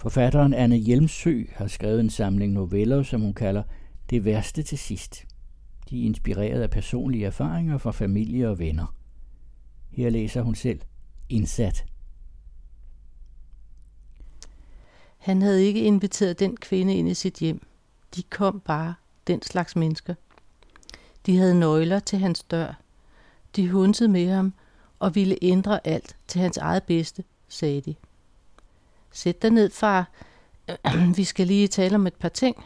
Forfatteren Anne Hjelmsø har skrevet en samling noveller, som hun kalder Det værste til sidst. De er inspireret af personlige erfaringer fra familie og venner. Her læser hun selv Indsat. Han havde ikke inviteret den kvinde ind i sit hjem. De kom bare, den slags mennesker. De havde nøgler til hans dør. De hunsede med ham og ville ændre alt til hans eget bedste, sagde de. Sæt dig ned, far. Vi skal lige tale om et par ting.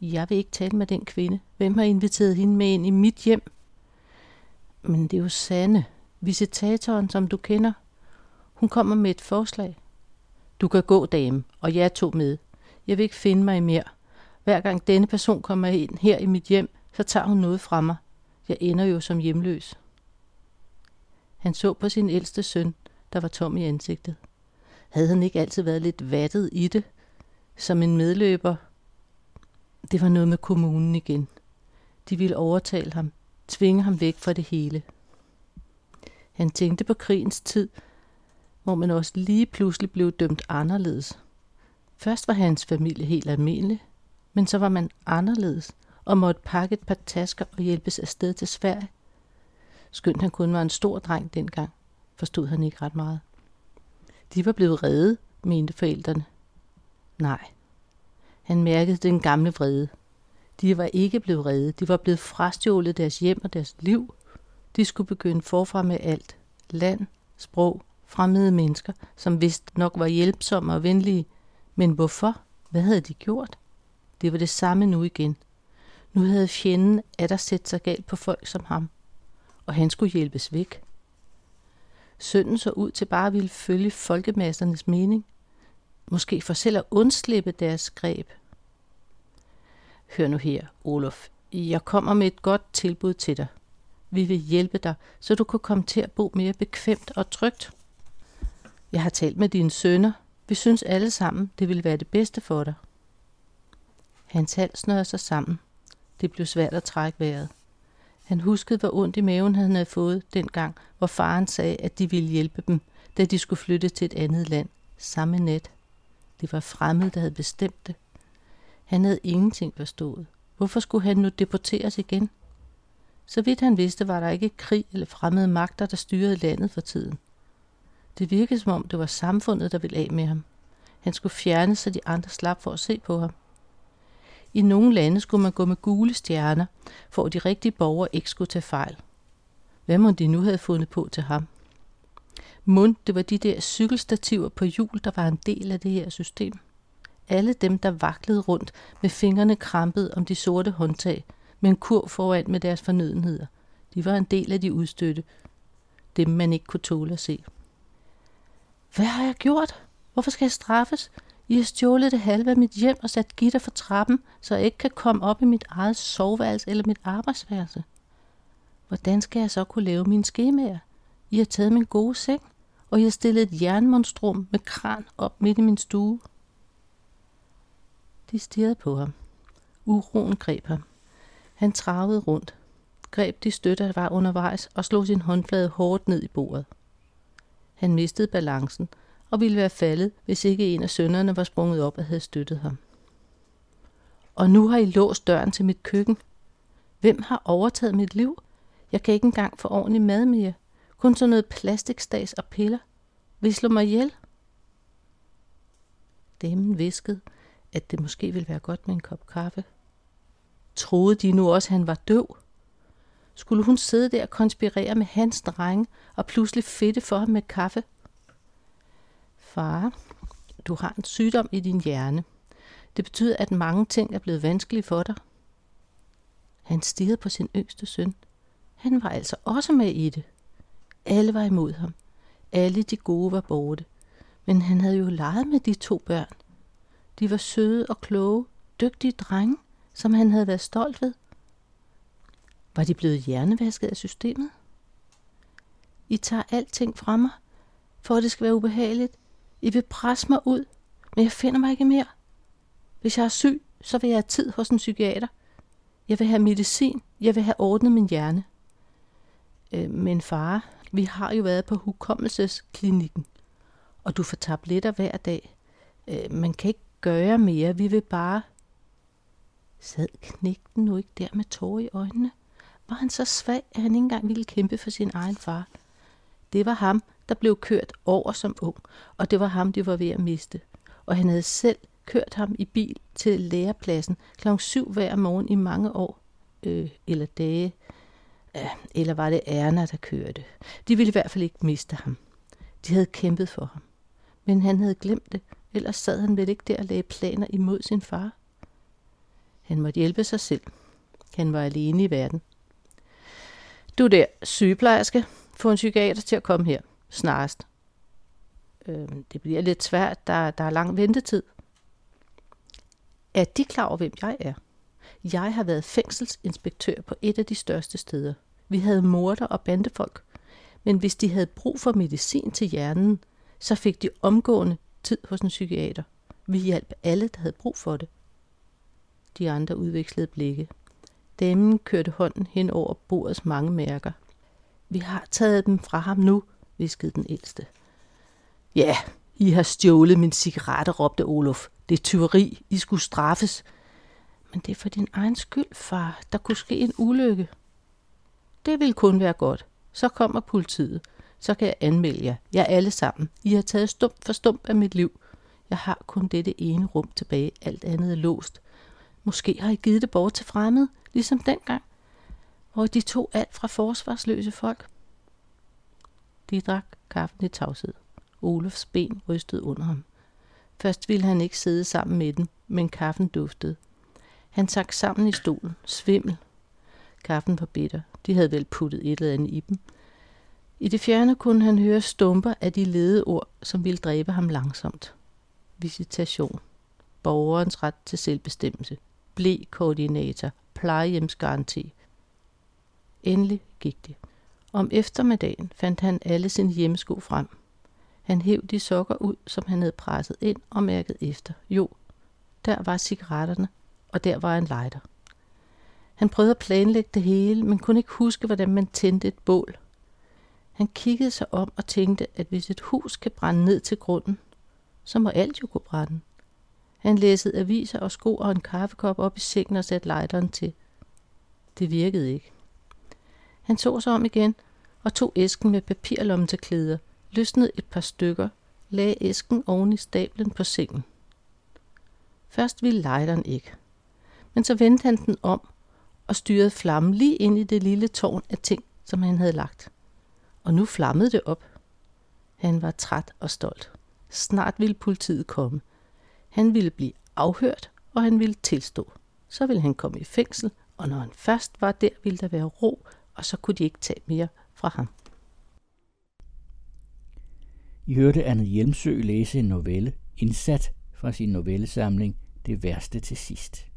Jeg vil ikke tale med den kvinde. Hvem har inviteret hende med ind i mit hjem? Men det er jo Sanne, visitatoren, som du kender. Hun kommer med et forslag. Du kan gå, dame, og jeg tog med. Jeg vil ikke finde mig mere. Hver gang denne person kommer ind her i mit hjem, så tager hun noget fra mig. Jeg ender jo som hjemløs. Han så på sin ældste søn, der var tom i ansigtet. Havde han ikke altid været lidt vattet i det, som en medløber? Det var noget med kommunen igen. De ville overtale ham, tvinge ham væk fra det hele. Han tænkte på krigens tid, hvor man også lige pludselig blev dømt anderledes. Først var hans familie helt almindelig, men så var man anderledes og måtte pakke et par tasker og hjælpes afsted til Sverige. Skønt han kun var en stor dreng dengang, forstod han ikke ret meget. De var blevet redde, mente forældrene. Nej. Han mærkede den gamle vrede. De var ikke blevet redde. De var blevet frastjålet deres hjem og deres liv. De skulle begynde forfra med alt. Land, sprog, fremmede mennesker, som vist nok var hjælpsomme og venlige. Men hvorfor? Hvad havde de gjort? Det var det samme nu igen. Nu havde fjenden der sætte sig galt på folk som ham, og han skulle hjælpes væk. Sønnen så ud til bare at ville følge folkemassernes mening, måske for selv at undslippe deres greb. Hør nu her, Olof. Jeg kommer med et godt tilbud til dig. Vi vil hjælpe dig, så du kan komme til at bo mere bekvemt og trygt. Jeg har talt med dine sønner. Vi synes alle sammen, det vil være det bedste for dig. Hans hals snørede sig sammen. Det blev svært at trække vejret. Han huskede, hvor ondt i maven han havde fået dengang, hvor faren sagde, at de ville hjælpe dem, da de skulle flytte til et andet land, samme nat. Det var fremmed, der havde bestemt det. Han havde ingenting forstået. Hvorfor skulle han nu deporteres igen? Så vidt han vidste, var der ikke krig eller fremmede magter, der styrede landet for tiden. Det virkede som om, det var samfundet, der ville af med ham. Han skulle fjerne, så de andre slap for at se på ham. I nogle lande skulle man gå med gule stjerner, for at de rigtige borgere ikke skulle tage fejl. Hvad må de nu have fundet på til ham? Mund, det var de der cykelstativer på hjul, der var en del af det her system. Alle dem, der vaklede rundt med fingrene krampet om de sorte håndtag, med en kurv foran med deres fornødenheder. De var en del af de udstøtte. Dem, man ikke kunne tåle at se. Hvad har jeg gjort? Hvorfor skal jeg straffes? I har stjålet det halve af mit hjem og sat gitter for trappen, så jeg ikke kan komme op i mit eget soveværelse eller mit arbejdsværelse. Hvordan skal jeg så kunne lave mine skemaer? I har taget min gode seng, og I har stillet et jernmonstrum med kran op midt i min stue. De stirrede på ham. Uroen greb ham. Han travede rundt, greb de støtter, der var undervejs, og slog sin håndflade hårdt ned i bordet. Han mistede balancen og ville være faldet, hvis ikke en af sønnerne var sprunget op og havde støttet ham. Og nu har I låst døren til mit køkken. Hvem har overtaget mit liv? Jeg kan ikke engang få ordentlig mad mere. Kun sådan noget plastikstas og piller. Vil I slå mig ihjel? Damen viskede, at det måske ville være godt med en kop kaffe. Troede de nu også, at han var døv? Skulle hun sidde der og konspirere med hans drenge og pludselig fedte for ham med kaffe? Far, du har en sygdom i din hjerne. Det betyder, at mange ting er blevet vanskelige for dig. Han stirrede på sin yngste søn. Han var altså også med i det. Alle var imod ham. Alle de gode var borte. Men han havde jo leget med de to børn. De var søde og kloge, dygtige drenge, som han havde været stolt ved. Var de blevet hjernevasket af systemet? I tager alting fra mig, for at det skal være ubehageligt. I vil presse mig ud, men jeg finder mig ikke mere. Hvis jeg er syg, så vil jeg have tid hos en psykiater. Jeg vil have medicin. Jeg vil have ordnet min hjerne. Øh, men far, vi har jo været på hukommelsesklinikken, og du får tabletter hver dag. øh, man kan ikke gøre mere, vi vil bare... Sad knægten nu ikke der med tårer i øjnene? Var han så svag, at han ikke engang ville kæmpe for sin egen far? Det var ham, der blev kørt over som ung, og det var ham, de var ved at miste. Og han havde selv kørt ham i bil til lærepladsen kl. 7 hver morgen i mange år, øh, eller dage. Ja, eller var det Erna, der kørte? De ville i hvert fald ikke miste ham. De havde kæmpet for ham. Men han havde glemt det, ellers sad han vel ikke der og lagde planer imod sin far. Han måtte hjælpe sig selv. Han var alene i verden. Du der, sygeplejerske, få en psykiater til at komme her snarest. Øh, det bliver lidt svært, der, der er lang ventetid. Er de klar over, hvem jeg er? Jeg har været fængselsinspektør på et af de største steder. Vi havde morder og bandefolk. Men hvis de havde brug for medicin til hjernen, så fik de omgående tid hos en psykiater. Vi hjalp alle, der havde brug for det. De andre udvekslede blikke. Damen kørte hånden hen over bordets mange mærker. Vi har taget dem fra ham nu, viskede den ældste. Ja, I har stjålet min cigaretter, råbte Olof. Det er tyveri. I skulle straffes. Men det er for din egen skyld, far. Der kunne ske en ulykke. Det vil kun være godt. Så kommer politiet. Så kan jeg anmelde jer. Jeg er alle sammen. I har taget stump for stump af mit liv. Jeg har kun dette ene rum tilbage. Alt andet er låst. Måske har I givet det bort til fremmede, ligesom dengang, hvor de tog alt fra forsvarsløse folk. De drak kaffen i tavshed. Olofs ben rystede under ham. Først ville han ikke sidde sammen med den, men kaffen duftede. Han sank sammen i stolen, svimmel. Kaffen var bitter. De havde vel puttet et eller andet i dem. I det fjerne kunne han høre stumper af de lede ord, som ville dræbe ham langsomt. Visitation. Borgerens ret til selvbestemmelse. Blæ koordinator. Plejehjemsgaranti. Endelig gik det. Om eftermiddagen fandt han alle sine hjemmesko frem. Han hæv de sokker ud, som han havde presset ind og mærket efter. Jo, der var cigaretterne, og der var en lighter. Han prøvede at planlægge det hele, men kunne ikke huske, hvordan man tændte et bål. Han kiggede sig om og tænkte, at hvis et hus kan brænde ned til grunden, så må alt jo kunne brænde. Han læssede aviser og sko og en kaffekop op i sengen og satte lighteren til. Det virkede ikke. Han så sig om igen og tog æsken med papirlomme til klæder, løsnede et par stykker, lagde æsken oven i stablen på sengen. Først ville lejderen ikke, men så vendte han den om og styrede flammen lige ind i det lille tårn af ting, som han havde lagt. Og nu flammede det op. Han var træt og stolt. Snart ville politiet komme. Han ville blive afhørt, og han ville tilstå. Så ville han komme i fængsel, og når han først var der, ville der være ro og så kunne de ikke tage mere fra ham. I hørte Anne Hjelmsø læse en novelle, indsat fra sin novellesamling Det værste til sidst.